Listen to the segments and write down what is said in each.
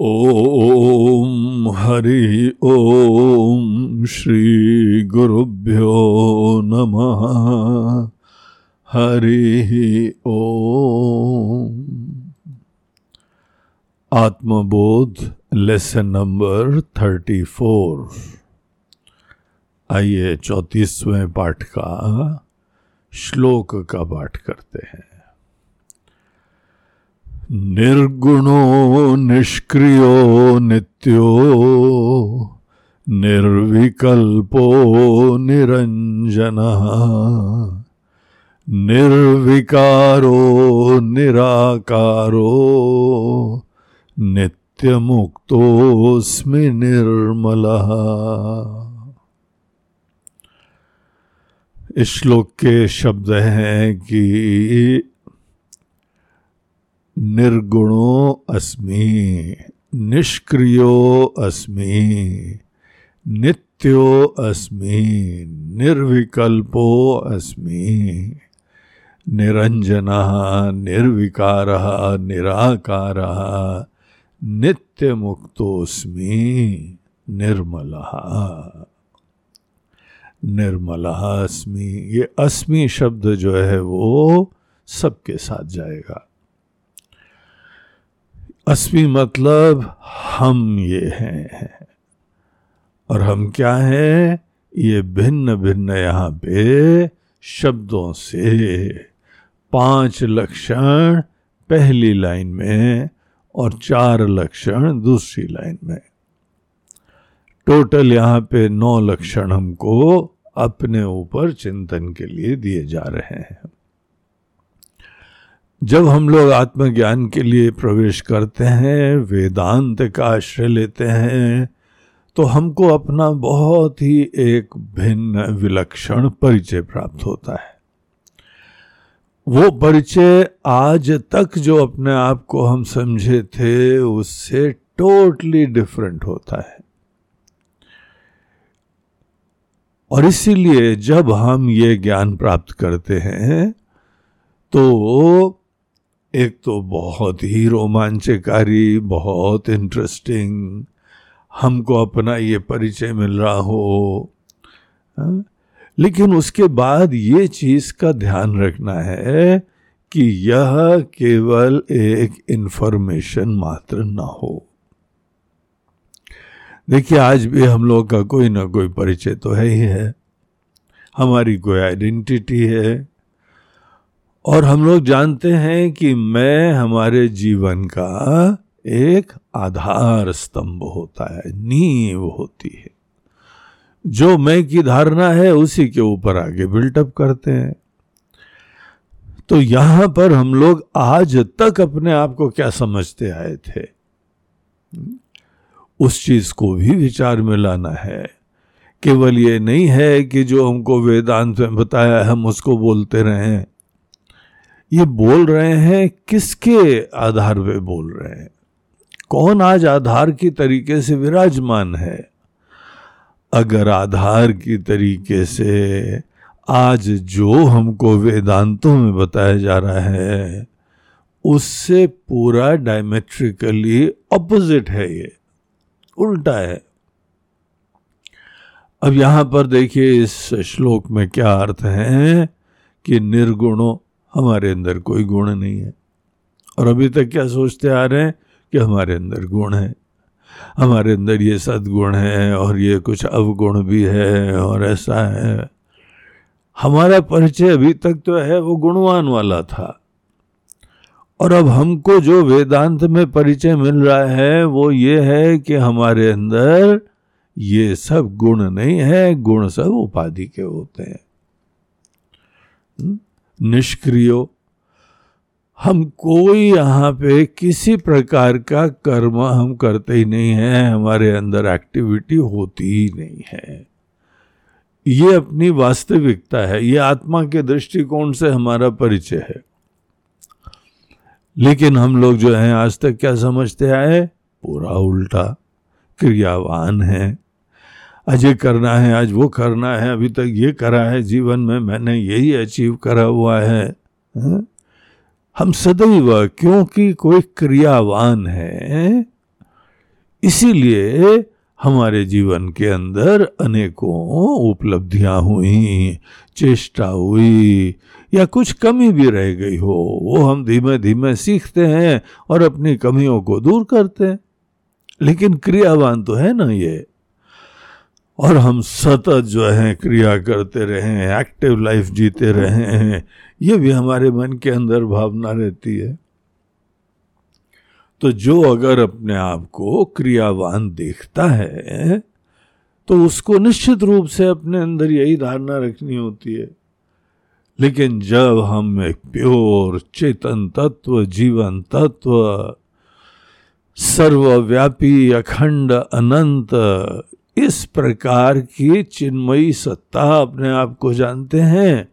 ॐ हरि ॐ श्रीगुरुभ्यो नमः। हरिः ॐ आत्मबोध लेसन नंबर थर्टी फोर। आइए चौतीसवें पाठ का श्लोक का पाठ करते हैं। निर्गुणो, निष्क्रियो, नित्यो, निर्विकल्पो, निरञ्जनः। निर्विकारो, निराकारो, नित्यमुक्तोऽस्मि निर्मलः। इस श्लोक के शब्द हैं कि निर्गुणो अस्मि, निष्क्रियो अस्मि, नित्यो अस्मि, निर्विकल्पो अस्मि। निरञ्जनः, निर्विकारः, निराकारः, नित्यमुक्तोऽस्मि, निर्मलः। निर्मलः अस्मि, ये अस्मि शब्द जो है वो सबके साथ जाएगा। अस्मि मतलब हम ये हैं। और हम क्या हैं? ये भिन्न भिन्न यहाँ पे शब्दों से पाँच लक्षण पहली लाइन में और चार लक्षण दूसरी लाइन में। टोटल यहाँ पे नौ लक्षण हमको अपने ऊपर चिंतन के लिए दिए जा रहे हैं। जब हम लोग आत्मज्ञान के लिए प्रवेश करते हैं, वेदांत का आश्रय लेते हैं तो हमको अपना बहुत ही एक भिन्न विलक्षण परिचय प्राप्त होता है। वो परिचय आज तक जो अपने आप को हम समझे थे, उससे टोटली डिफरेंट होता है। और इसीलिए जब हम ये ज्ञान प्राप्त करते हैं तो एक तो बहुत ही रोमांचकारी, बहुत इंटरेस्टिंग हमको अपना ये परिचय मिल रहा हो। हा? लेकिन उसके बाद ये चीज़ का ध्यान रखना है कि यह केवल एक इंफॉर्मेशन मात्र ना हो। देखिए, आज भी हम लोग का कोई ना कोई परिचय तो है ही है। हमारी कोई आइडेंटिटी है। और हम लोग जानते हैं कि मैं, हमारे जीवन का एक आधार स्तंभ होता है, नींव होती है। जो मैं की धारणा है, उसी के ऊपर आगे बिल्टअप करते हैं। तो यहाँ पर हम लोग आज तक अपने आप को क्या समझते आए थे? उस चीज़ को भी विचार में लाना है। केवल ये नहीं है कि जो हमको वेदांत में बताया हम उसको बोलते रहे। ये बोल रहे हैं, किसके आधार पे बोल रहे हैं? कौन आज आधार की तरीके से विराजमान है? अगर आधार की तरीके से आज जो हमको वेदांतों में बताया जा रहा है, उससे पूरा डायमेट्रिकली ऑपोजिट है ये। उल्टा है। अब यहाँ पर देखिए इस श्लोक में क्या अर्थ है कि निर्गुणों हमारे अंदर कोई गुण नहीं है। और अभी तक क्या सोचते आ रहे हैं कि हमारे अंदर गुण है। हमारे अंदर ये सदगुण है और ये कुछ अवगुण भी है और ऐसा है। हमारा परिचय अभी तक तो है, वो गुणवान वाला था। और अब हमको जो वेदांत में परिचय मिल रहा है, वो ये है कि हमारे अंदर ये सब गुण नहीं है, गुण सब उपाधि के होते हैं। हम्म? निष्क्रियो। हम कोई यहाँ पे किसी प्रकार का कर्म हम करते ही नहीं है, हमारे अंदर एक्टिविटी होती ही नहीं है। ये अपनी वास्तविकता है, ये आत्मा के दृष्टिकोण से हमारा परिचय है। लेकिन हम लोग जो हैं, आज तक क्या समझते आए? पूरा उल्टा, क्रियावान है। अजय करना है आज वो करना है अभी तक ये करा है जीवन में मैंने यही अचीव करा हुआ है, है? हम सदैव क्योंकि कोई क्रियावान है इसीलिए हमारे जीवन के अंदर अनेकों उपलब्धियाँ हुई चेष्टा हुई या कुछ कमी भी रह गई हो वो हम धीमे धीमे सीखते हैं और अपनी कमियों को दूर करते हैं। लेकिन क्रियावान तो है ना ये। और हम सतत जो है क्रिया करते रहे एक्टिव लाइफ जीते रहे हैं, ये भी हमारे मन के अंदर भावना रहती है। तो जो अगर अपने आप को क्रियावान देखता है तो उसको निश्चित रूप से अपने अंदर यही धारणा रखनी होती है। लेकिन जब हम एक प्योर चेतन तत्व, जीवन तत्व, सर्वव्यापी, अखंड, अनंत इस प्रकार की चिन्मयी सत्ता अपने आप को जानते हैं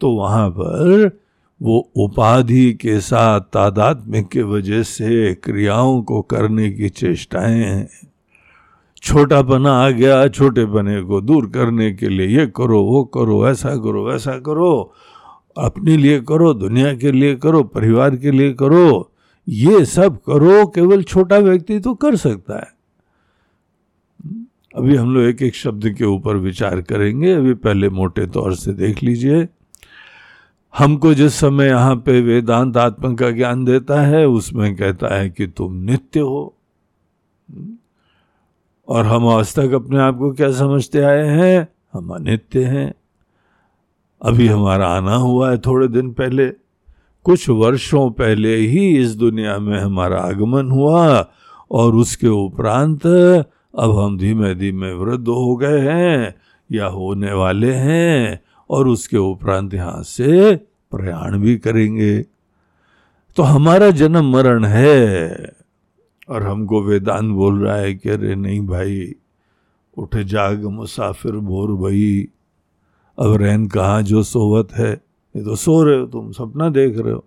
तो वहाँ पर वो उपाधि के साथ तादात्म्य के वजह से क्रियाओं को करने की चेष्टाएँ हैं। छोटा छोटापना आ गया छोटेपने को दूर करने के लिए ये करो, वो करो, ऐसा करो, वैसा करो, अपने लिए करो, दुनिया के लिए करो, परिवार के लिए करो, ये सब करो, केवल छोटा व्यक्ति तो कर सकता है। अभी हम लोग एक एक शब्द के ऊपर विचार करेंगे। अभी पहले मोटे तौर से देख लीजिए। हमको जिस समय यहाँ पे वेदांत आत्मा का ज्ञान देता है, उसमें कहता है कि तुम नित्य हो। और हम आज तक अपने आप को क्या समझते आए हैं? हम अनित्य हैं। अभी हमारा आना हुआ है थोड़े दिन पहले। कुछ वर्षों पहले ही इस दुनिया में हमारा आगमन हुआ और उसके उपरांत अब हम धीमे धीमे वृद्ध हो गए हैं या होने वाले हैं और उसके उपरांत यहाँ से प्रयाण भी करेंगे। तो हमारा जन्म मरण है और हमको वेदांत बोल रहा है कि अरे नहीं भाई, उठ जाग मुसाफिर भोर भई। अब रैन कहा जो सोवत है ये तो सो रहे हो तुम, सपना देख रहे हो।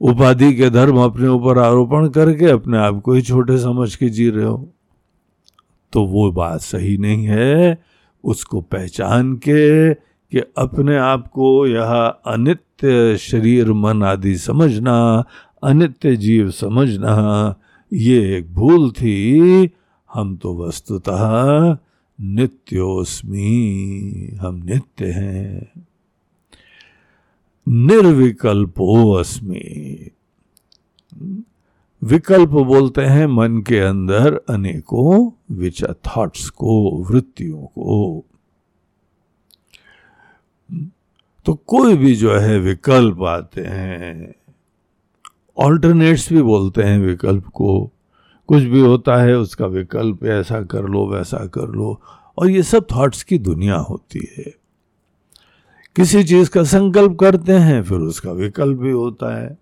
उपाधि के धर्म अपने ऊपर आरोपण करके अपने आप को ही छोटे समझ के जी रहे हो। तो वो बात सही नहीं है। उसको पहचान के कि अपने आप को यह अनित्य शरीर, मन आदि समझना, अनित्य जीव समझना, ये एक भूल थी। हम तो वस्तुतः नित्योस्मी, हम नित्य हैं। निर्विकल्पो अस्मि विकल्प बोलते हैं मन के अंदर अनेकों विचार थॉट्स को, वृत्तियों को। तो कोई भी जो है विकल्प आते हैं ऑल्टरनेट्स भी बोलते हैं विकल्प को। कुछ भी होता है, उसका विकल्प ऐसा कर लो, वैसा कर लो, और ये सब थॉट्स की दुनिया होती है। किसी चीज़ का संकल्प करते हैं, फिर उसका विकल्प भी होता है।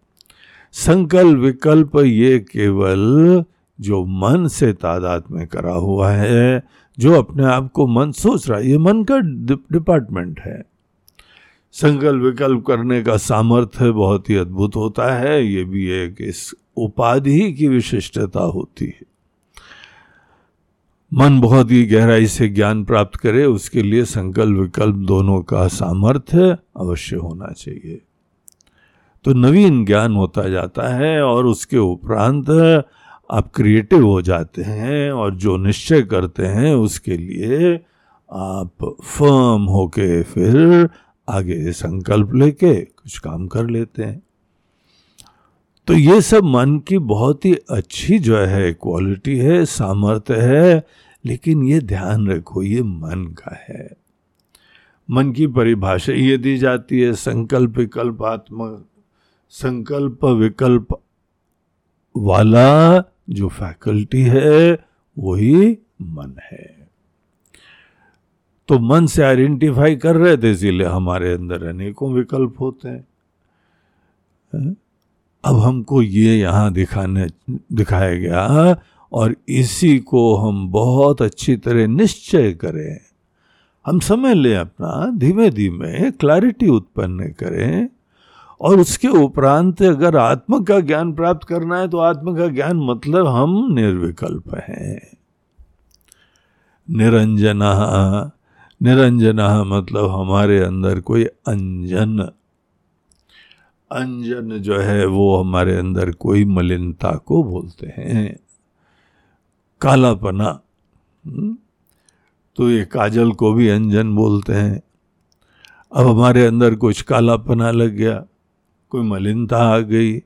संकल्प विकल्प ये केवल जो मन से तादाद में करा हुआ है, जो अपने आप को मन सोच रहा है, ये मन का डिपार्टमेंट है। संकल्प विकल्प करने का सामर्थ्य बहुत ही अद्भुत होता है, ये भी एक इस उपाधि की विशिष्टता होती है। मन बहुत ही गहराई से ज्ञान प्राप्त करे, उसके लिए संकल्प विकल्प दोनों का सामर्थ्य अवश्य होना चाहिए। तो नवीन ज्ञान होता जाता है और उसके उपरांत आप क्रिएटिव हो जाते हैं और जो निश्चय करते हैं उसके लिए आप फर्म होके फिर आगे संकल्प लेके कुछ काम कर लेते हैं। तो ये सब मन की बहुत ही अच्छी जो है क्वालिटी है, सामर्थ्य है, लेकिन ये ध्यान रखो, ये मन का है। मन की परिभाषा ये दी जाती है, संकल्प विकल्प आत्मा संकल्प विकल्प वाला जो फैकल्टी है, वही मन है। तो मन से आइडेंटिफाई कर रहे थे, इसीलिए हमारे अंदर अनेकों विकल्प होते हैं। अब हमको ये यहाँ दिखाने, दिखाया गया और इसी को हम बहुत अच्छी तरह निश्चय करें। हम समय लें अपना धीमे धीमे क्लैरिटी उत्पन्न करें। और उसके उपरांत अगर आत्म का ज्ञान प्राप्त करना है तो आत्म का ज्ञान मतलब हम निर्विकल्प हैं। निरंजना निरंजना मतलब हमारे अंदर कोई अंजन। अंजन जो है वो हमारे अंदर कोई मलिनता को बोलते हैं। कालापना हम्म, तो ये काजल को भी अंजन बोलते हैं। अब हमारे अंदर कुछ कालापना लग गया। कोई मलिनता आ गई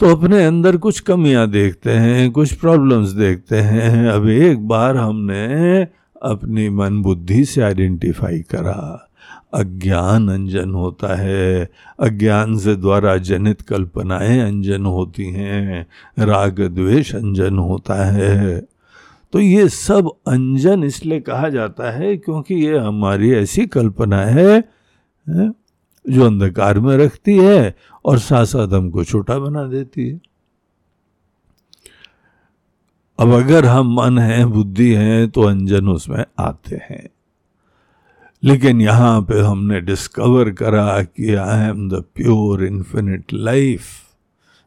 तो अपने अंदर कुछ कमियाँ देखते हैं, कुछ प्रॉब्लम्स देखते हैं। अब एक बार हमने अपनी मन बुद्धि से आइडेंटिफाई करा। अज्ञान अंजन होता है। अज्ञान से द्वारा जनित कल्पनाएँ अंजन होती हैं। राग द्वेष अंजन होता है। तो ये सब अंजन इसलिए कहा जाता है क्योंकि ये हमारी ऐसी कल्पना है? जो अंधकार में रखती है और साथ साथ हमको छोटा बना देती है। अब अगर हम मन है, बुद्धि है तो अंजन उसमें आते हैं। लेकिन यहाँ पे हमने डिस्कवर करा कि I am the pure infinite life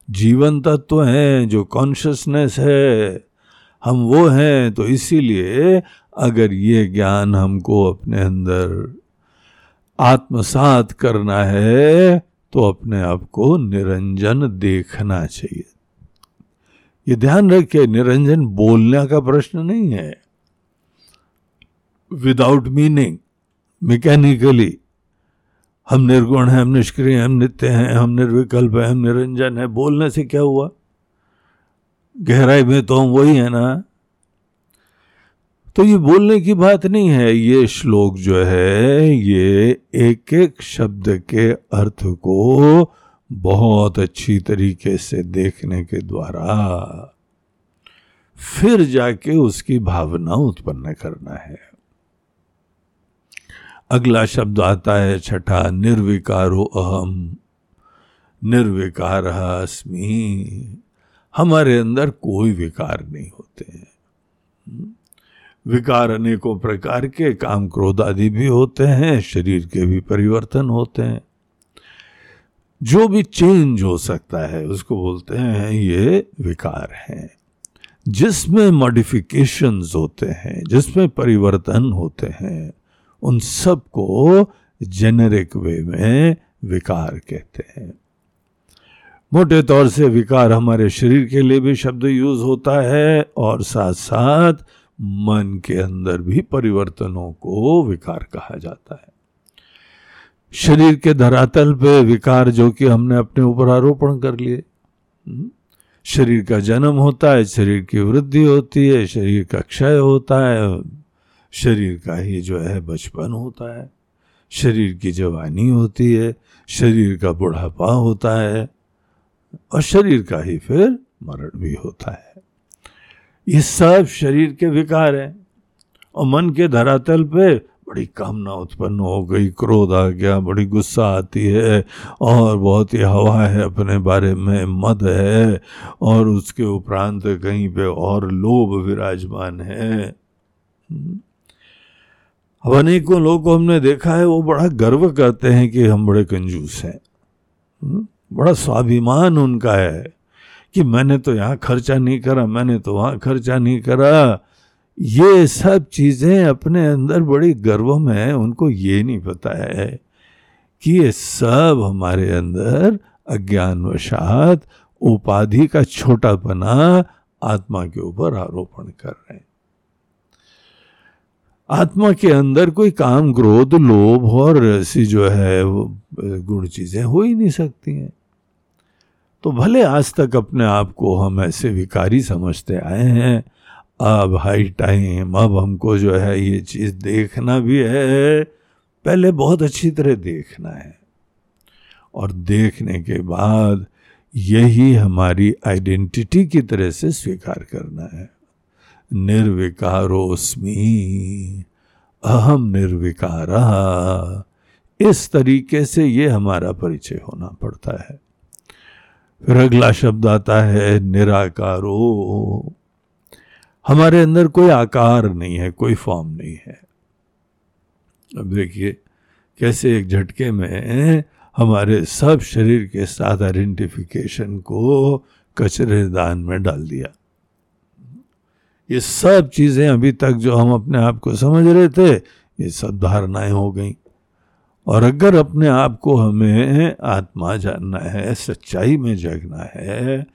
जीवन तत्व है, जो कॉन्शियसनेस है। हम वो हैं तो इसीलिए अगर ये ज्ञान हमको अपने अंदर आत्मसात करना है तो अपने आप को निरंजन देखना चाहिए। ये ध्यान रखिए, निरंजन बोलने का प्रश्न नहीं है। विदाउट मीनिंग मैकेनिकली हम निर्गुण हैं, हम निष्क्रिय हैं, हम नित्य हैं, हम निर्विकल्प हैं, हम निरंजन है। बोलने से क्या हुआ? गहराई में तो हम वही है ना। तो ये बोलने की बात नहीं है, ये श्लोक जो है, ये एक एक शब्द के अर्थ को बहुत अच्छी तरीके से देखने के द्वारा फिर जाके उसकी भावना उत्पन्न करना है। अगला शब्द आता है छठा, निर्विकारो अहम, निर्विकार अस्मि। हमारे अंदर कोई विकार नहीं होते हैं। विकार अनेकों प्रकार के काम क्रोध आदि भी होते हैं, शरीर के भी परिवर्तन होते हैं। जो भी चेंज हो सकता है, उसको बोलते हैं, ये विकार हैं। जिसमें मॉडिफिकेशंस होते हैं, जिसमें परिवर्तन होते हैं, उन सबको जेनेरिक वे में विकार कहते हैं। मोटे तौर से विकार हमारे शरीर के लिए भी शब्द यूज़ होता है और साथ साथ मन के अंदर भी परिवर्तनों को विकार कहा जाता है। शरीर के धरातल पे विकार जो कि हमने अपने ऊपर आरोपण कर लिए। हम्म? शरीर का जन्म होता है, शरीर की वृद्धि होती है, शरीर का क्षय होता है, शरीर का ही जो है बचपन होता है। शरीर की जवानी होती है, शरीर का बुढ़ापा होता है और शरीर का ही फिर मरण भी होता है। ये सब शरीर के विकार हैं और मन के धरातल पे बड़ी कामना उत्पन्न हो गई, क्रोध आ गया, बड़ी गुस्सा आती है और बहुत ही हवा है अपने बारे में, मद है और उसके उपरांत कहीं पे और लोभ विराजमान है। अब अनेकों लोग को हमने देखा है, वो बड़ा गर्व करते हैं कि हम बड़े कंजूस हैं। बड़ा स्वाभिमान उनका है कि मैंने तो यहाँ खर्चा नहीं करा, मैंने तो वहाँ खर्चा नहीं करा। ये सब चीज़ें अपने अंदर बड़ी गर्व में है उनको ये नहीं पता है कि ये सब हमारे अंदर अज्ञानवशात, उपाधि का छोटा छोटापना आत्मा के ऊपर आरोपण कर रहे हैं। आत्मा के अंदर कोई काम, क्रोध, लोभ और ऐसी जो है वो, गुण चीज़ें हो ही नहीं सकती हैं। तो भले आज तक अपने आप को हम ऐसे विकारी समझते आए हैं, अब हाई टाइम अब हमको जो है ये चीज़ देखना भी है। पहले बहुत अच्छी तरह देखना है। और देखने के बाद यही हमारी आइडेंटिटी की तरह से स्वीकार करना है। निर्विकारोस्मी अहम निर्विकारा। इस तरीके से ये हमारा परिचय होना पड़ता है। फिर अगला शब्द आता है, निराकारो। हमारे अंदर कोई आकार नहीं है, कोई फॉर्म नहीं है। अब देखिए, कैसे एक झटके में हमारे सब शरीर के साथ आइडेंटिफिकेशन को कचरे दान में डाल दिया। ये सब चीज़ें अभी तक जो हम अपने आप को समझ रहे थे, ये सब धारणाएँ हो गई। और अगर अपने आप को हमें आत्मा जानना है, सच्चाई में जगना है,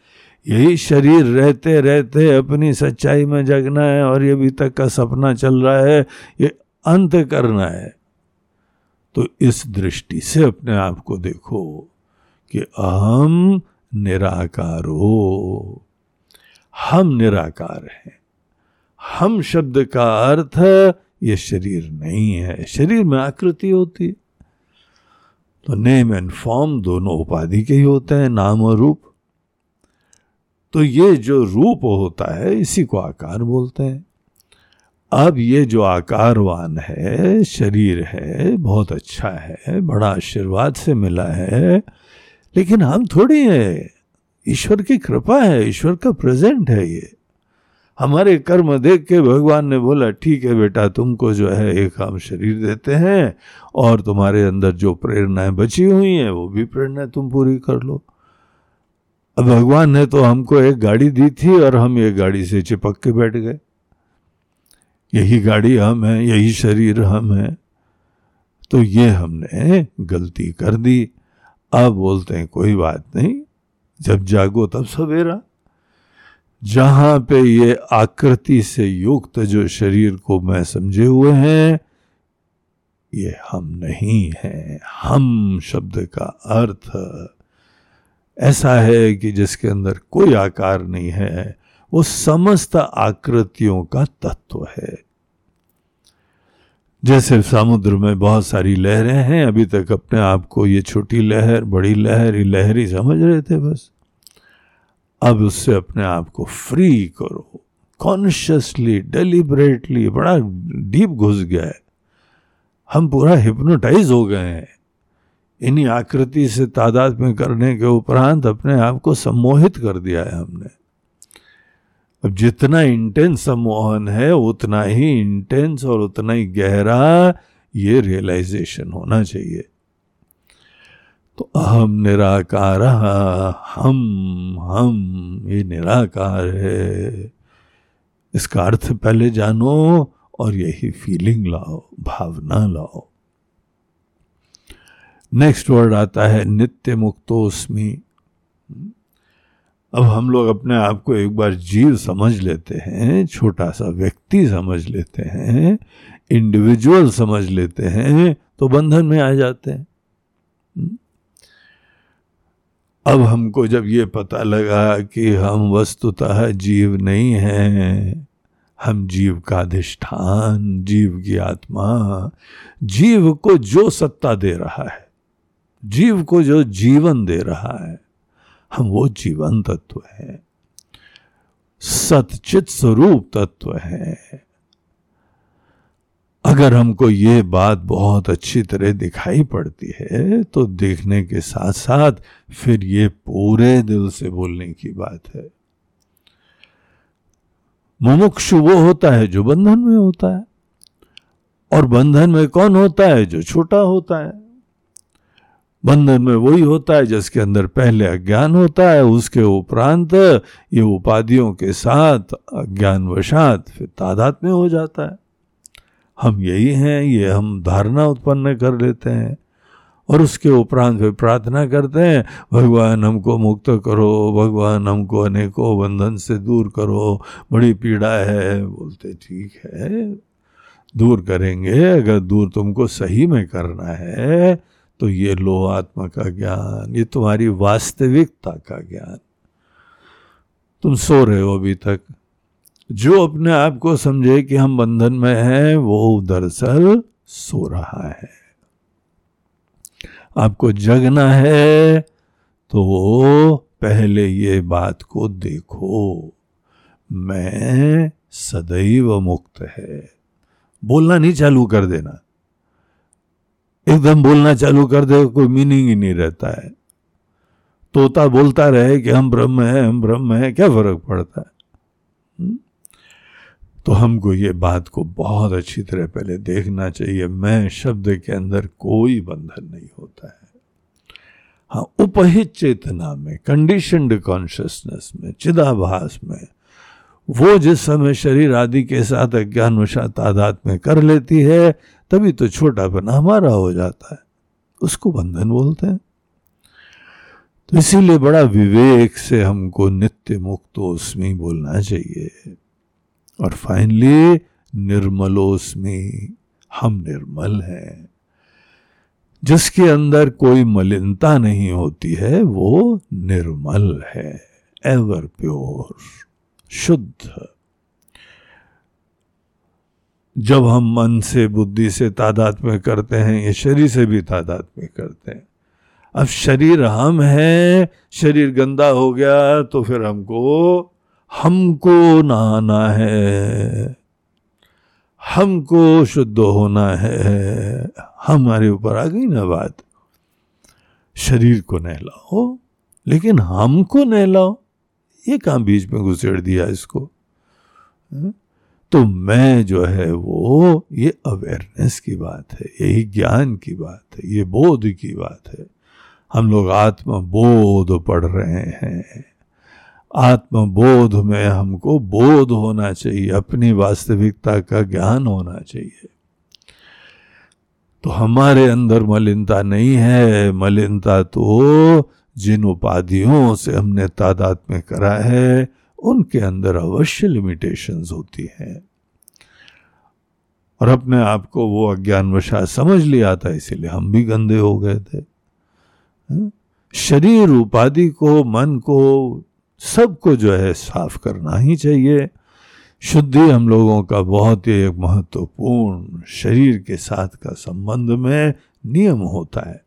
यही शरीर रहते रहते अपनी सच्चाई में जगना है और ये अभी तक का सपना चल रहा है, ये अंत करना है तो इस दृष्टि से अपने आप को देखो कि अहम निराकार हो। हम निराकार हैं। हम शब्द का अर्थ ये शरीर नहीं है। शरीर में आकृति होती है। तो नेम एंड फॉर्म दोनों उपाधि के ही होते हैं, नाम और रूप। तो ये जो रूप होता है, इसी को आकार बोलते हैं। अब ये जो आकारवान है, शरीर है, बहुत अच्छा है, बड़ा आशीर्वाद से मिला है, लेकिन हम थोड़ी हैं। ईश्वर की कृपा है, ईश्वर का प्रेजेंट है ये। हमारे कर्म देख के भगवान ने बोला, ठीक है बेटा, तुमको जो है एक हम शरीर देते हैं और तुम्हारे अंदर जो प्रेरणाएँ बची हुई हैं, वो भी प्रेरणा तुम पूरी कर लो। अब भगवान ने तो हमको एक गाड़ी दी थी और हम ये गाड़ी से चिपक के बैठ गए। यही गाड़ी हम है, यही शरीर हम है तो ये हमने गलती कर दी। अब बोलते हैं, कोई बात नहीं, जब जागो तब सवेरा। जहाँ पे ये आकृति से युक्त जो शरीर को मैं समझे हुए हैं, ये हम नहीं है। हम शब्द का अर्थ ऐसा है कि जिसके अंदर कोई आकार नहीं है, वो समस्त आकृतियों का तत्व है। जैसे समुद्र में बहुत सारी लहरें हैं, अभी तक अपने आप को ये छोटी लहर, बड़ी लहर ही लहर समझ रहे थे बस। अब उससे अपने आप को फ्री करो। कॉन्शियसली डेलिबरेटली बड़ा डीप घुस गया है। हम पूरा हिप्नोटाइज हो गए हैं। इन्हीं आकृति से तादाद में करने के उपरांत अपने आप को सम्मोहित कर दिया है हमने। अब जितना इंटेंस सम्मोहन है, उतना ही इंटेंस और उतना ही गहरा ये रियलाइजेशन होना चाहिए। तो अहम निराकार, हम हम ये निराकार है। इसका अर्थ पहले जानो और यही फीलिंग लाओ, भावना लाओ। नेक्स्ट वर्ड आता है नित्य मुक्तोस्मी अब हम लोग अपने आप को एक बार जीव समझ लेते हैं, छोटा सा व्यक्ति समझ लेते हैं इंडिविजुअल समझ लेते हैं तो बंधन में आ जाते हैं। अब हमको जब ये पता लगा कि हम वस्तुतः जीव नहीं हैं, हम जीव का अधिष्ठान, जीव की आत्मा, जीव को जो सत्ता दे रहा है, जीव को जो जीवन दे रहा है, हम वो जीवन तत्व है। सतचित स्वरूप तत्व है। अगर हमको ये बात बहुत अच्छी तरह दिखाई पड़ती है तो देखने के साथ साथ फिर ये पूरे दिल से बोलने की बात है। मुमुक्षु वो होता है जो बंधन में होता है, और बंधन में कौन होता है जो छोटा होता है? बंधन में वही होता है जिसके अंदर पहले अज्ञान होता है, उसके उपरांत ये उपाधियों के साथ अज्ञान वशात फिर तादाद में हो जाता है। हम यही हैं, ये हम धारणा उत्पन्न कर लेते हैं और उसके उपरांत वे प्रार्थना करते हैं, भगवान हमको मुक्त करो, भगवान हमको अनेकों बंधन से दूर करो, बड़ी पीड़ा है, बोलते ठीक है, दूर करेंगे, अगर दूर तुमको सही में करना है तो ये लो आत्मा का ज्ञान, ये तुम्हारी वास्तविकता का ज्ञान। तुम सो रहे हो अभी तक। जो अपने आप को समझे कि हम बंधन में हैं, वो दरअसल सो रहा है। आपको जगना है तो वो पहले ये बात को देखो। मैं सदैव मुक्त है। बोलना नहीं चालू कर देना। एकदम बोलना चालू कर दे, कोई मीनिंग ही नहीं रहता है। तोता बोलता रहे कि हम ब्रह्म है, हम ब्रह्म है, क्या फ़र्क पड़ता है? हुँ? तो हमको ये बात को बहुत अच्छी तरह पहले देखना चाहिए। मैं शब्द के अंदर कोई बंधन नहीं होता है। हाँ उपहित चेतना में कंडीशनड कॉन्शियसनेस में, चिदाभास में, वो जिस समय शरीर आदि के साथ अज्ञान वशा तादाद में कर लेती है, तभी तो छोटापन हमारा हो जाता है। उसको बंधन बोलते हैं। तो इसीलिए बड़ा विवेक से हमको नित्य मुक्तोस्मी बोलना चाहिए। और फाइनली निर्मलोस्मी हम निर्मल हैं। जिसके अंदर कोई मलिनता नहीं होती है, वो निर्मल है। एवर प्योर शुद्ध। जब हम मन से, बुद्धि से तादाद में करते हैं, ये शरीर से भी तादाद में करते हैं, अब शरीर हम है, शरीर गंदा हो गया तो फिर हमको हमको नहाना है। हमको शुद्ध होना है। हमारे ऊपर आ गई ना बात। शरीर को नहलाओ, लेकिन हमको नहलाओ। ये कहाँ बीच में घुसेड़ दिया इसको? तो मैं जो है वो, ये अवेयरनेस की बात है, यही ज्ञान की बात है, ये बोध की बात है। हम लोग आत्मा बोध पढ़ रहे हैं। आत्मबोध में हमको बोध होना चाहिए, अपनी वास्तविकता का ज्ञान होना चाहिए। तो हमारे अंदर मलिनता नहीं है, मलिनता तो जिन उपाधियों से हमने तादाद में करा है, उनके अंदर अवश्य लिमिटेशंस होती हैं। और अपने आप को वो अज्ञान वशा समझ लिया था, इसीलिए हम भी गंदे हो गए थे। शरीर उपाधि को, मन को सबको जो है साफ़ करना ही चाहिए। शुद्धि हम लोगों का बहुत ही एक महत्वपूर्ण शरीर के साथ का संबंध में नियम होता है।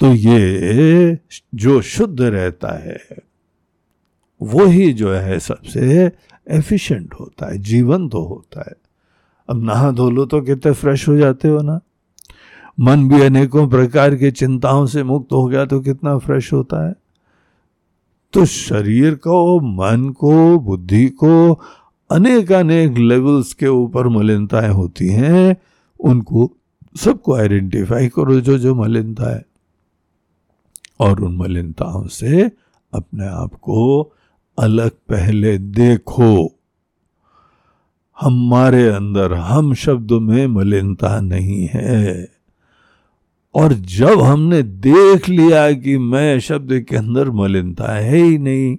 तो ये जो शुद्ध रहता है, वो ही जो है सबसे एफिशिएंट होता है जीवन तो होता है। अब नहा धो लो तो कितने फ्रेश हो जाते हो ना। मन भी अनेकों प्रकार की चिंताओं से मुक्त हो गया तो कितना फ्रेश होता है। तो शरीर को, मन को, बुद्धि को अनेक अनेक लेवल्स के ऊपर मलिनताएँ होती हैं, उनको सबको आइडेंटिफाई करो जो जो मलिनता है। और उन मलिनताओं से अपने आप को अलग पहले देखो। हमारे अंदर हम शब्द में मलिनता नहीं है। और जब हमने देख लिया कि मैं शब्द के अंदर मलिनता है ही नहीं,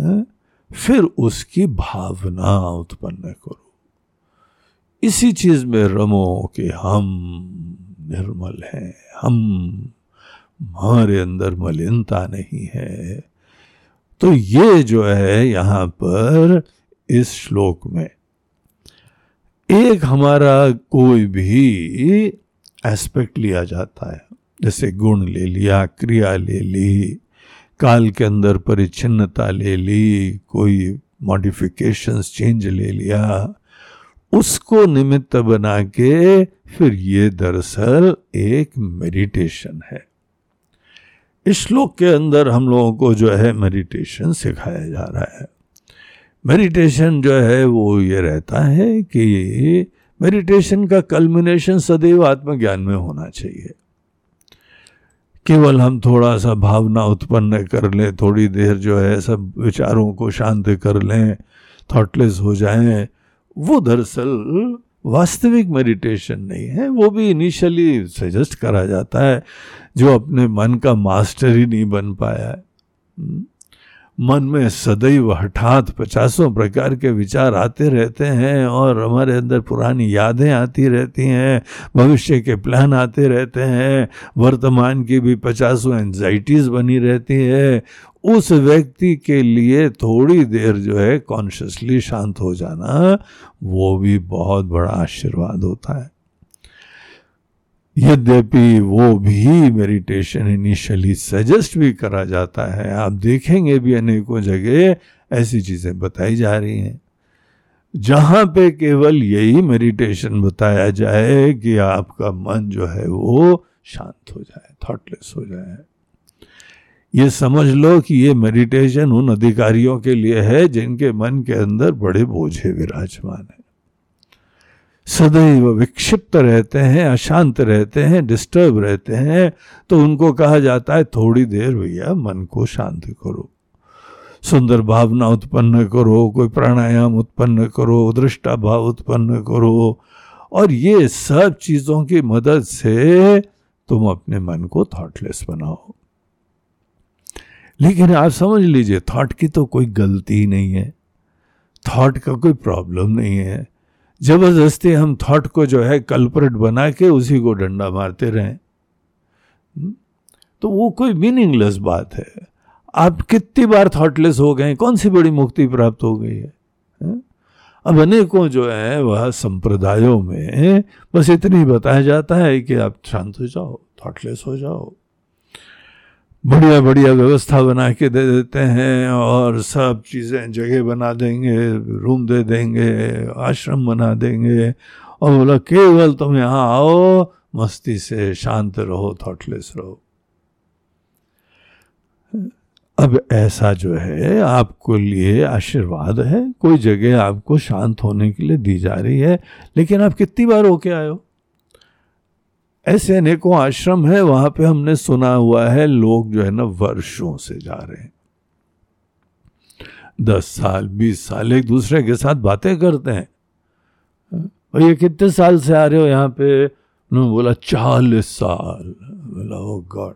है? फिर उसकी भावना उत्पन्न करो इसी चीज़ में रमो कि हम निर्मल हैं हम हमारे अंदर मलिनता नहीं है तो ये जो है यहाँ पर इस श्लोक में, एक हमारा कोई भी एस्पेक्ट लिया जाता है। जैसे गुण ले लिया, क्रिया ले ली, काल के अंदर परिच्छिन्नता ले ली, कोई मॉडिफिकेशंस चेंज ले लिया, उसको निमित्त बना के फिर ये दरअसल एक मेडिटेशन है। इस श्लोक के अंदर हम लोगों को जो है मेडिटेशन सिखाया जा रहा है। मेडिटेशन जो है वो ये रहता है कि मेडिटेशन का कल्मिनेशन सदैव आत्मज्ञान में होना चाहिए केवल हम थोड़ा सा भावना उत्पन्न कर लें, थोड़ी देर जो है सब विचारों को शांत कर लें थॉटलेस हो जाएँ, वो दरअसल वास्तविक मेडिटेशन नहीं है, वो भी इनिशियली सजेस्ट करा जाता है, जो अपने मन का मास्टर ही नहीं बन पाया है हम्म। मन में सदैव हठात पचासों प्रकार के विचार आते रहते हैं और हमारे अंदर पुरानी यादें आती रहती हैं, भविष्य के प्लान आते रहते हैं, वर्तमान की भी पचासों एंजाइटीज बनी रहती है। उस व्यक्ति के लिए थोड़ी देर जो है कॉन्शियसली शांत हो जाना, वो भी बहुत बड़ा आशीर्वाद होता है। यद्यपि वो भी मेडिटेशन इनिशियली सजेस्ट भी करा जाता है, आप देखेंगे भी अनेकों जगह ऐसी चीज़ें बताई जा रही हैं। जहाँ पे केवल यही मेडिटेशन बताया जाए कि आपका मन जो है वो शांत हो जाए थॉटलेस हो जाए। ये समझ लो कि ये मेडिटेशन उन अधिकारियों के लिए है जिनके मन के अंदर बड़े बोझे विराजमान है। सदैव विक्षिप्त रहते हैं, अशांत रहते हैं डिस्टर्ब रहते हैं तो उनको कहा जाता है, थोड़ी देर भैया, मन को शांत करो। सुंदर भावना उत्पन्न करो, कोई प्राणायाम उत्पन्न करो, दृष्टा भाव उत्पन्न करो, और ये सब चीज़ों की मदद से तुम अपने मन को थॉटलेस बनाओ। लेकिन आप समझ लीजिए थॉट की तो कोई गलती नहीं है। थॉट का कोई प्रॉब्लम नहीं है। ज़बरदस्ती हम थॉट को जो है कल्परेट बना के उसी को डंडा मारते रहें हम्म? तो वो कोई मीनिंगलेस बात है आप कितनी बार थॉटलेस हो गए कौन सी बड़ी मुक्ति प्राप्त हो गई है, है? अब अनेकों जो है वह संप्रदायों में बस इतनी बताया जाता है कि आप शांत हो जाओ थॉटलेस हो जाओ बढ़िया बढ़िया व्यवस्था बना के दे देते हैं और सब चीज़ें जगह बना देंगे, रूम दे देंगे, आश्रम बना देंगे। और बोला, केवल तुम यहाँ आओ, मस्ती से शांत रहो थॉटलेस रहो। अब ऐसा जो है, आपको लिए आशीर्वाद है। कोई जगह आपको शांत होने के लिए दी जा रही है। लेकिन आप कितनी बार होके आए हो? ऐसे अनेकों आश्रम है, वहाँ पे हमने सुना हुआ है, लोग जो है ना वर्षों से जा रहे हैं। दस साल, बीस साल एक दूसरे के साथ बातें करते हैं। भैया कितने साल से आ रहे हो यहाँ पे? उन्होंने बोला, चालीस साल। बोला ओ गॉड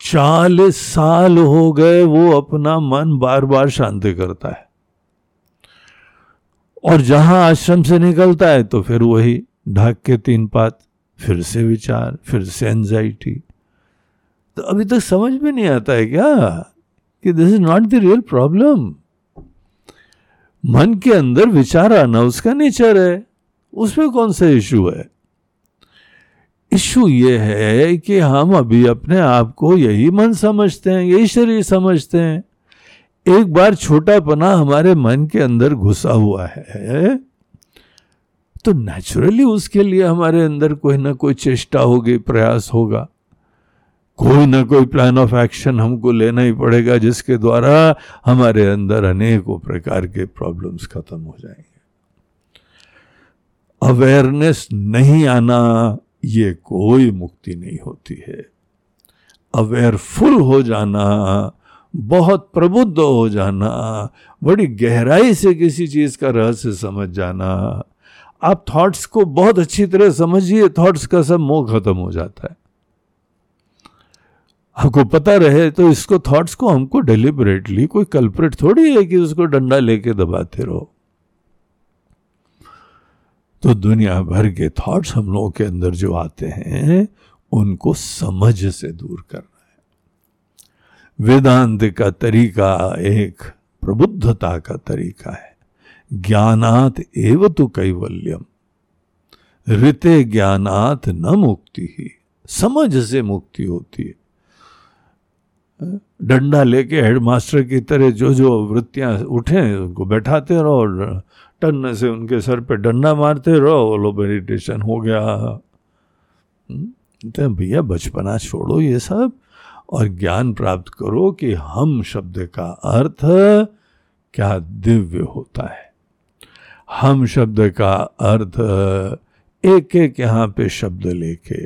चालीस साल हो गए, वो अपना मन बार बार शांति करता है। और जहाँ आश्रम से निकलता है तो फिर वही ढाक के तीन पात। फिर से विचार, फिर से एंजाइटी तो अभी तक समझ में नहीं आता है क्या कि this is not the real problem मन के अंदर विचार आना उसका नेचर है। उसमें कौन सा इशू है? इशू ये है कि हम अभी अपने आप को यही मन समझते हैं, यही शरीर समझते हैं। एक बार छोटापना हमारे मन के अंदर घुसा हुआ है। तो नेचुरली उसके लिए हमारे अंदर कोई ना कोई चेष्टा होगी, प्रयास होगा। कोई ना कोई प्लान ऑफ़ एक्शन हमको लेना ही पड़ेगा, जिसके द्वारा हमारे अंदर अनेकों प्रकार के प्रॉब्लम्स खत्म हो जाएँगे। अवेयरनेस नहीं आना, ये कोई मुक्ति नहीं होती है। अवेयरफुल हो जाना, बहुत प्रबुद्ध हो जाना, बड़ी गहराई से किसी चीज़ का रहस्य समझ जाना आप थॉट्स को बहुत अच्छी तरह समझिए थॉट्स का सब मोह खत्म हो जाता है। आपको पता रहे तो इसको थॉट्स को हमको डेलिबरेटली कोई कल्परेट थोड़ी है कि उसको डंडा लेके दबाते रहो। तो दुनिया भर के थॉट्स हम लोगों के अंदर जो आते हैं, उनको समझ से दूर करना है। वेदांत का तरीका एक प्रबुद्धता का तरीका है। ज्ञानात एव तो कैवल्यम। ऋते ज्ञानात न मुक्ति। ही समझ से मुक्ति होती है। डंडा लेके हेडमास्टर की तरह जो जो वृत्तियाँ उठे, उनको बैठाते रहो टन से उनके सर पे डंडा मारते रहो बोलो मेडिटेशन हो गया। तो भैया, बचपना छोड़ो ये सब और ज्ञान प्राप्त करो कि हम शब्द का अर्थ क्या दिव्य होता है। हम शब्द का अर्थ एक एक यहाँ पे शब्द लेके,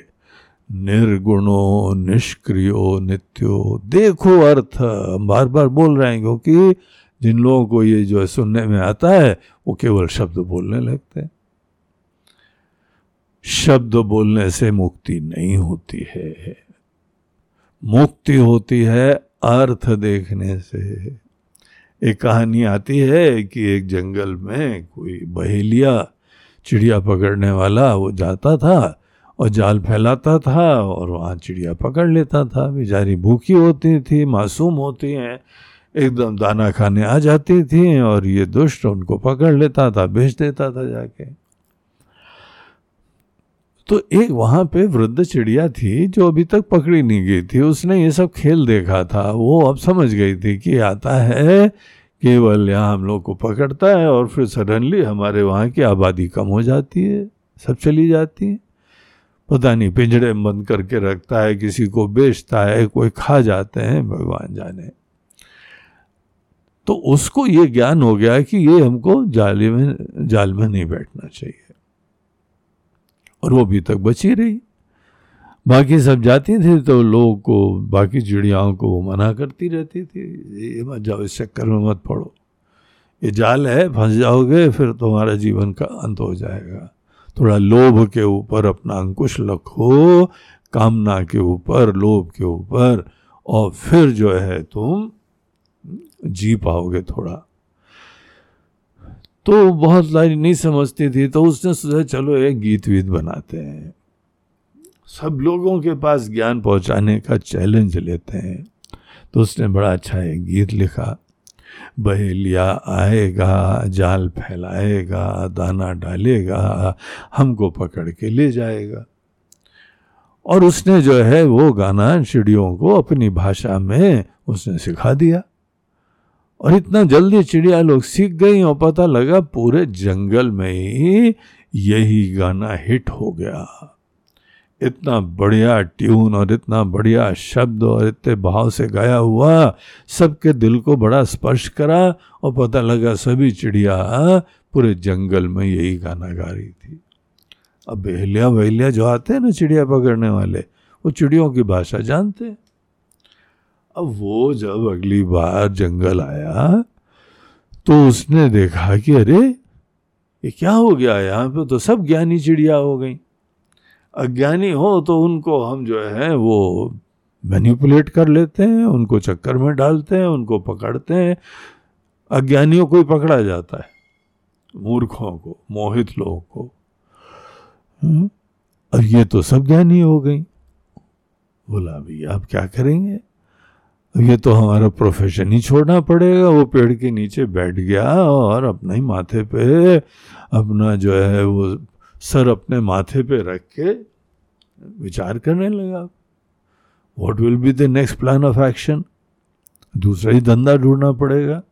निर्गुणो, निष्क्रियो, नित्यो, देखो अर्थ। हम बार बार बोल रहे हैं क्योंकि जिन लोगों को ये जो है सुनने में आता है, वो केवल शब्द बोलने लगते हैं। शब्द बोलने से मुक्ति नहीं होती है। मुक्ति होती है अर्थ देखने से। एक कहानी आती है कि एक जंगल में कोई बहेलिया चिड़िया पकड़ने वाला, वो जाता था और जाल फैलाता था और वहाँ चिड़िया पकड़ लेता था। बेचारी भूखी होती थी, मासूम होती हैं, एकदम दाना खाने आ जाती थी और ये दुष्ट उनको पकड़ लेता था बेच देता था जाके। तो एक वहाँ पे वृद्ध चिड़िया थी जो अभी तक पकड़ी नहीं गई थी। उसने ये सब खेल देखा था। वो अब समझ गई थी कि आता है, केवल यहाँ हम लोग को पकड़ता है और फिर सडनली हमारे वहाँ की आबादी कम हो जाती है, सब चली जाती है। पता नहीं, पिंजड़े बंद करके रखता है, किसी को बेचता है, कोई खा जाते हैं, भगवान जाने। तो उसको ये ज्ञान हो गया कि ये हमको जाली में, जाल में नहीं बैठना चाहिए। और वो अभी तक बची रही। बाकी सब जाती थी तो लोगों को, बाकी चिड़ियाओं को वो मना करती रहती थी। ये मत जाओ, इस चक्कर में मत पड़ो। ये जाल है, फंस जाओगे, फिर तुम्हारा जीवन का अंत हो जाएगा। थोड़ा लोभ के ऊपर अपना अंकुश रखो कामना के ऊपर, लोभ के ऊपर, और फिर जो है तुम जी पाओगे थोड़ा। तो बहुत लाइन नहीं समझती थी तो उसने सोचा, चलो एक गीत वीत बनाते हैं। सब लोगों के पास ज्ञान पहुँचाने का चैलेंज लेते हैं। तो उसने बड़ा अच्छा एक गीत लिखा, बहेलिया आएगा, जाल फैलाएगा, दाना डालेगा, हमको पकड़ के ले जाएगा। और उसने जो है वो गाना चिड़ियों को अपनी भाषा में उसने सिखा दिया। और इतना जल्दी चिड़िया लोग सीख गई और पता लगा पूरे जंगल में ही यही गाना हिट हो गया। इतना बढ़िया ट्यून और इतना बढ़िया शब्द और इतने भाव से गाया हुआ सबके दिल को बड़ा स्पर्श करा और पता लगा सभी चिड़िया पूरे जंगल में यही गाना गा रही थी। अब बहेलिया बहेलिया जो आते हैं ना चिड़िया पकड़ने वाले, वो चिड़ियों की भाषा जानते हैं। अब वो जब अगली बार जंगल आया तो उसने देखा कि अरे, ये क्या हो गया? यहाँ पे तो सब ज्ञानी चिड़िया हो गई। अज्ञानी हो तो उनको हम जो है वो मैनिपुलेट कर लेते हैं, उनको चक्कर में डालते हैं, उनको पकड़ते हैं। अज्ञानियों को ही पकड़ा जाता है, मूर्खों को, मोहित लोगों को। हम्म? और ये तो सब ज्ञानी हो गई। बोला, भैया, आप क्या करेंगे? ये तो हमारा प्रोफेशन ही छोड़ना पड़ेगा। वो पेड़ के नीचे बैठ गया और अपने ही माथे पे, अपना जो है वो सर अपने माथे पे रख के विचार करने लगा। What will be the next plan of action दूसरा ही धंधा ढूंढना पड़ेगा।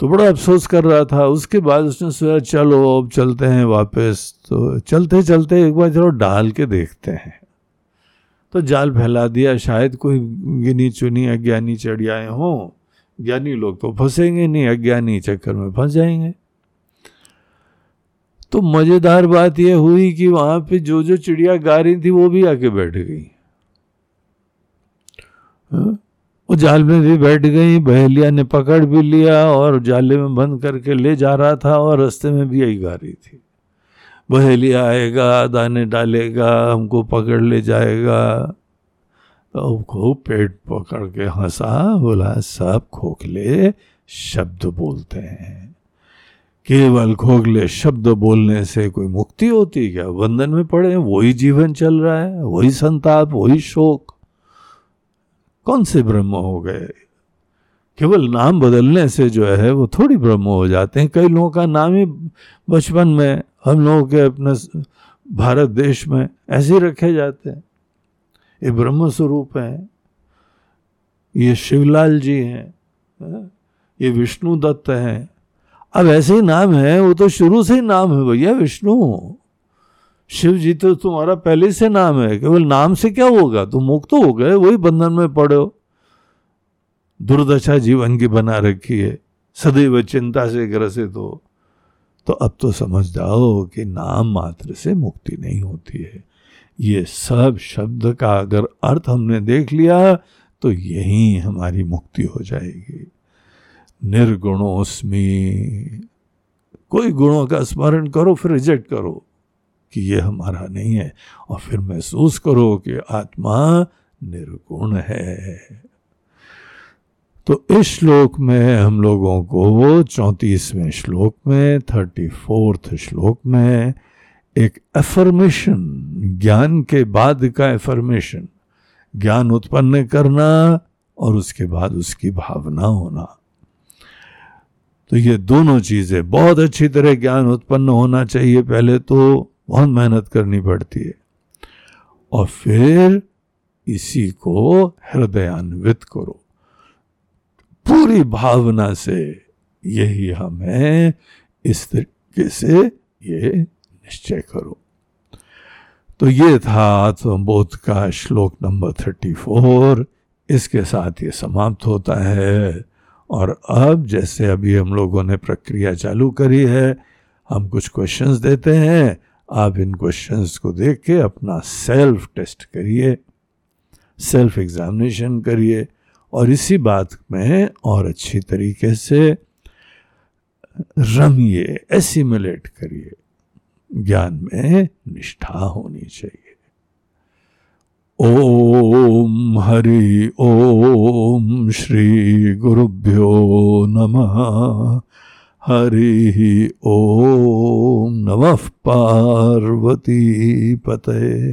तो बड़ा अफसोस कर रहा था। उसके बाद उसने सोचा, चलो, अब चलते हैं वापस। तो चलते चलते एक बार चलो डाल के देखते हैं। तो जाल फैला दिया, शायद कोई गिनी चुनी अज्ञानी चढ़ियाए हों। ज्ञानी लोग तो फंसेंगे नहीं, अज्ञानी चक्कर में फंस जाएँगे। तो मज़ेदार बात यह हुई कि वहाँ पे जो जो चिड़िया गा रही थी, वो भी आके बैठ गई। हाँ? वो जाल में भी बैठ गई, बहेलिया ने पकड़ भी लिया और जाले में बंद करके ले जा रहा था और रास्ते में भी यही गा रही थी। बहेलिया आएगा, दाने डालेगा, हमको पकड़ ले जाएगा। तो खूब पेट पकड़ के हंसा, बोला, सब खोखले शब्द बोलते हैं। केवल खोखले शब्द बोलने से कोई मुक्ति होती क्या? बंधन में पड़े वही जीवन चल रहा है, वही संताप, वही शोक। कौन से ब्रह्म हो गए? केवल नाम बदलने से जो है, वो थोड़ी ब्रह्म हो जाते हैं। कई लोगों का नाम ही बचपन में, हम लोगों के अपने भारत देश में ऐसे रखे जाते हैं। ये ब्रह्म स्वरूप है, ये शिवलाल जी हैं, ये विष्णु दत्त हैं। अब ऐसे ही नाम है, वो तो शुरू से ही नाम है भैया, विष्णु। शिव जी तो तुम्हारा पहले से नाम है, केवल नाम से क्या होगा? तुम मुक्त हो गए, वही बंधन में पड़े हो। दुर्दशा जीवन की बना रखी है, सदैव चिंता से ग्रसित हो तो अब तो समझ जाओ कि नाम मात्र से मुक्ति नहीं होती है। ये सब शब्द का अगर अर्थ हमने देख लिया तो यही हमारी मुक्ति हो जाएगी। निर्गुणोस्मी। कोई गुणों का स्मरण करो, फिर रिजेक्ट करो कि ये हमारा नहीं है, और फिर महसूस करो कि आत्मा निर्गुण है। तो इस श्लोक में हम लोगों को चौंतीसवें श्लोक में थर्टी फोर्थ श्लोक में एक एफर्मेशन ज्ञान के बाद का एफर्मेशन ज्ञान उत्पन्न करना और उसके बाद उसकी भावना होना। तो ये दोनों चीज़ें बहुत अच्छी तरह ज्ञान उत्पन्न होना चाहिए पहले तो बहुत मेहनत करनी पड़ती है। और फिर इसी को हृदयान्वित करो। पूरी भावना से यही हम है, इस तरीके से ये निश्चय करो। तो ये था आत्मबोध का श्लोक नंबर थर्टी फोर। इसके साथ ये समाप्त होता है और अब जैसे अभी हम लोगों ने प्रक्रिया चालू करी है, हम कुछ क्वेश्चंस देते हैं। आप इन क्वेश्चंस को देख के अपना सेल्फ टेस्ट करिए सेल्फ एग्जामिनेशन करिए। और इसी बात में और अच्छी तरीके से रमिए एसिमुलेट करिए। ज्ञान में निष्ठा होनी चाहिए। ओम हरि, ओम श्री गुरुभ्यो नमः। हरि ओम नमः पार्वती पते।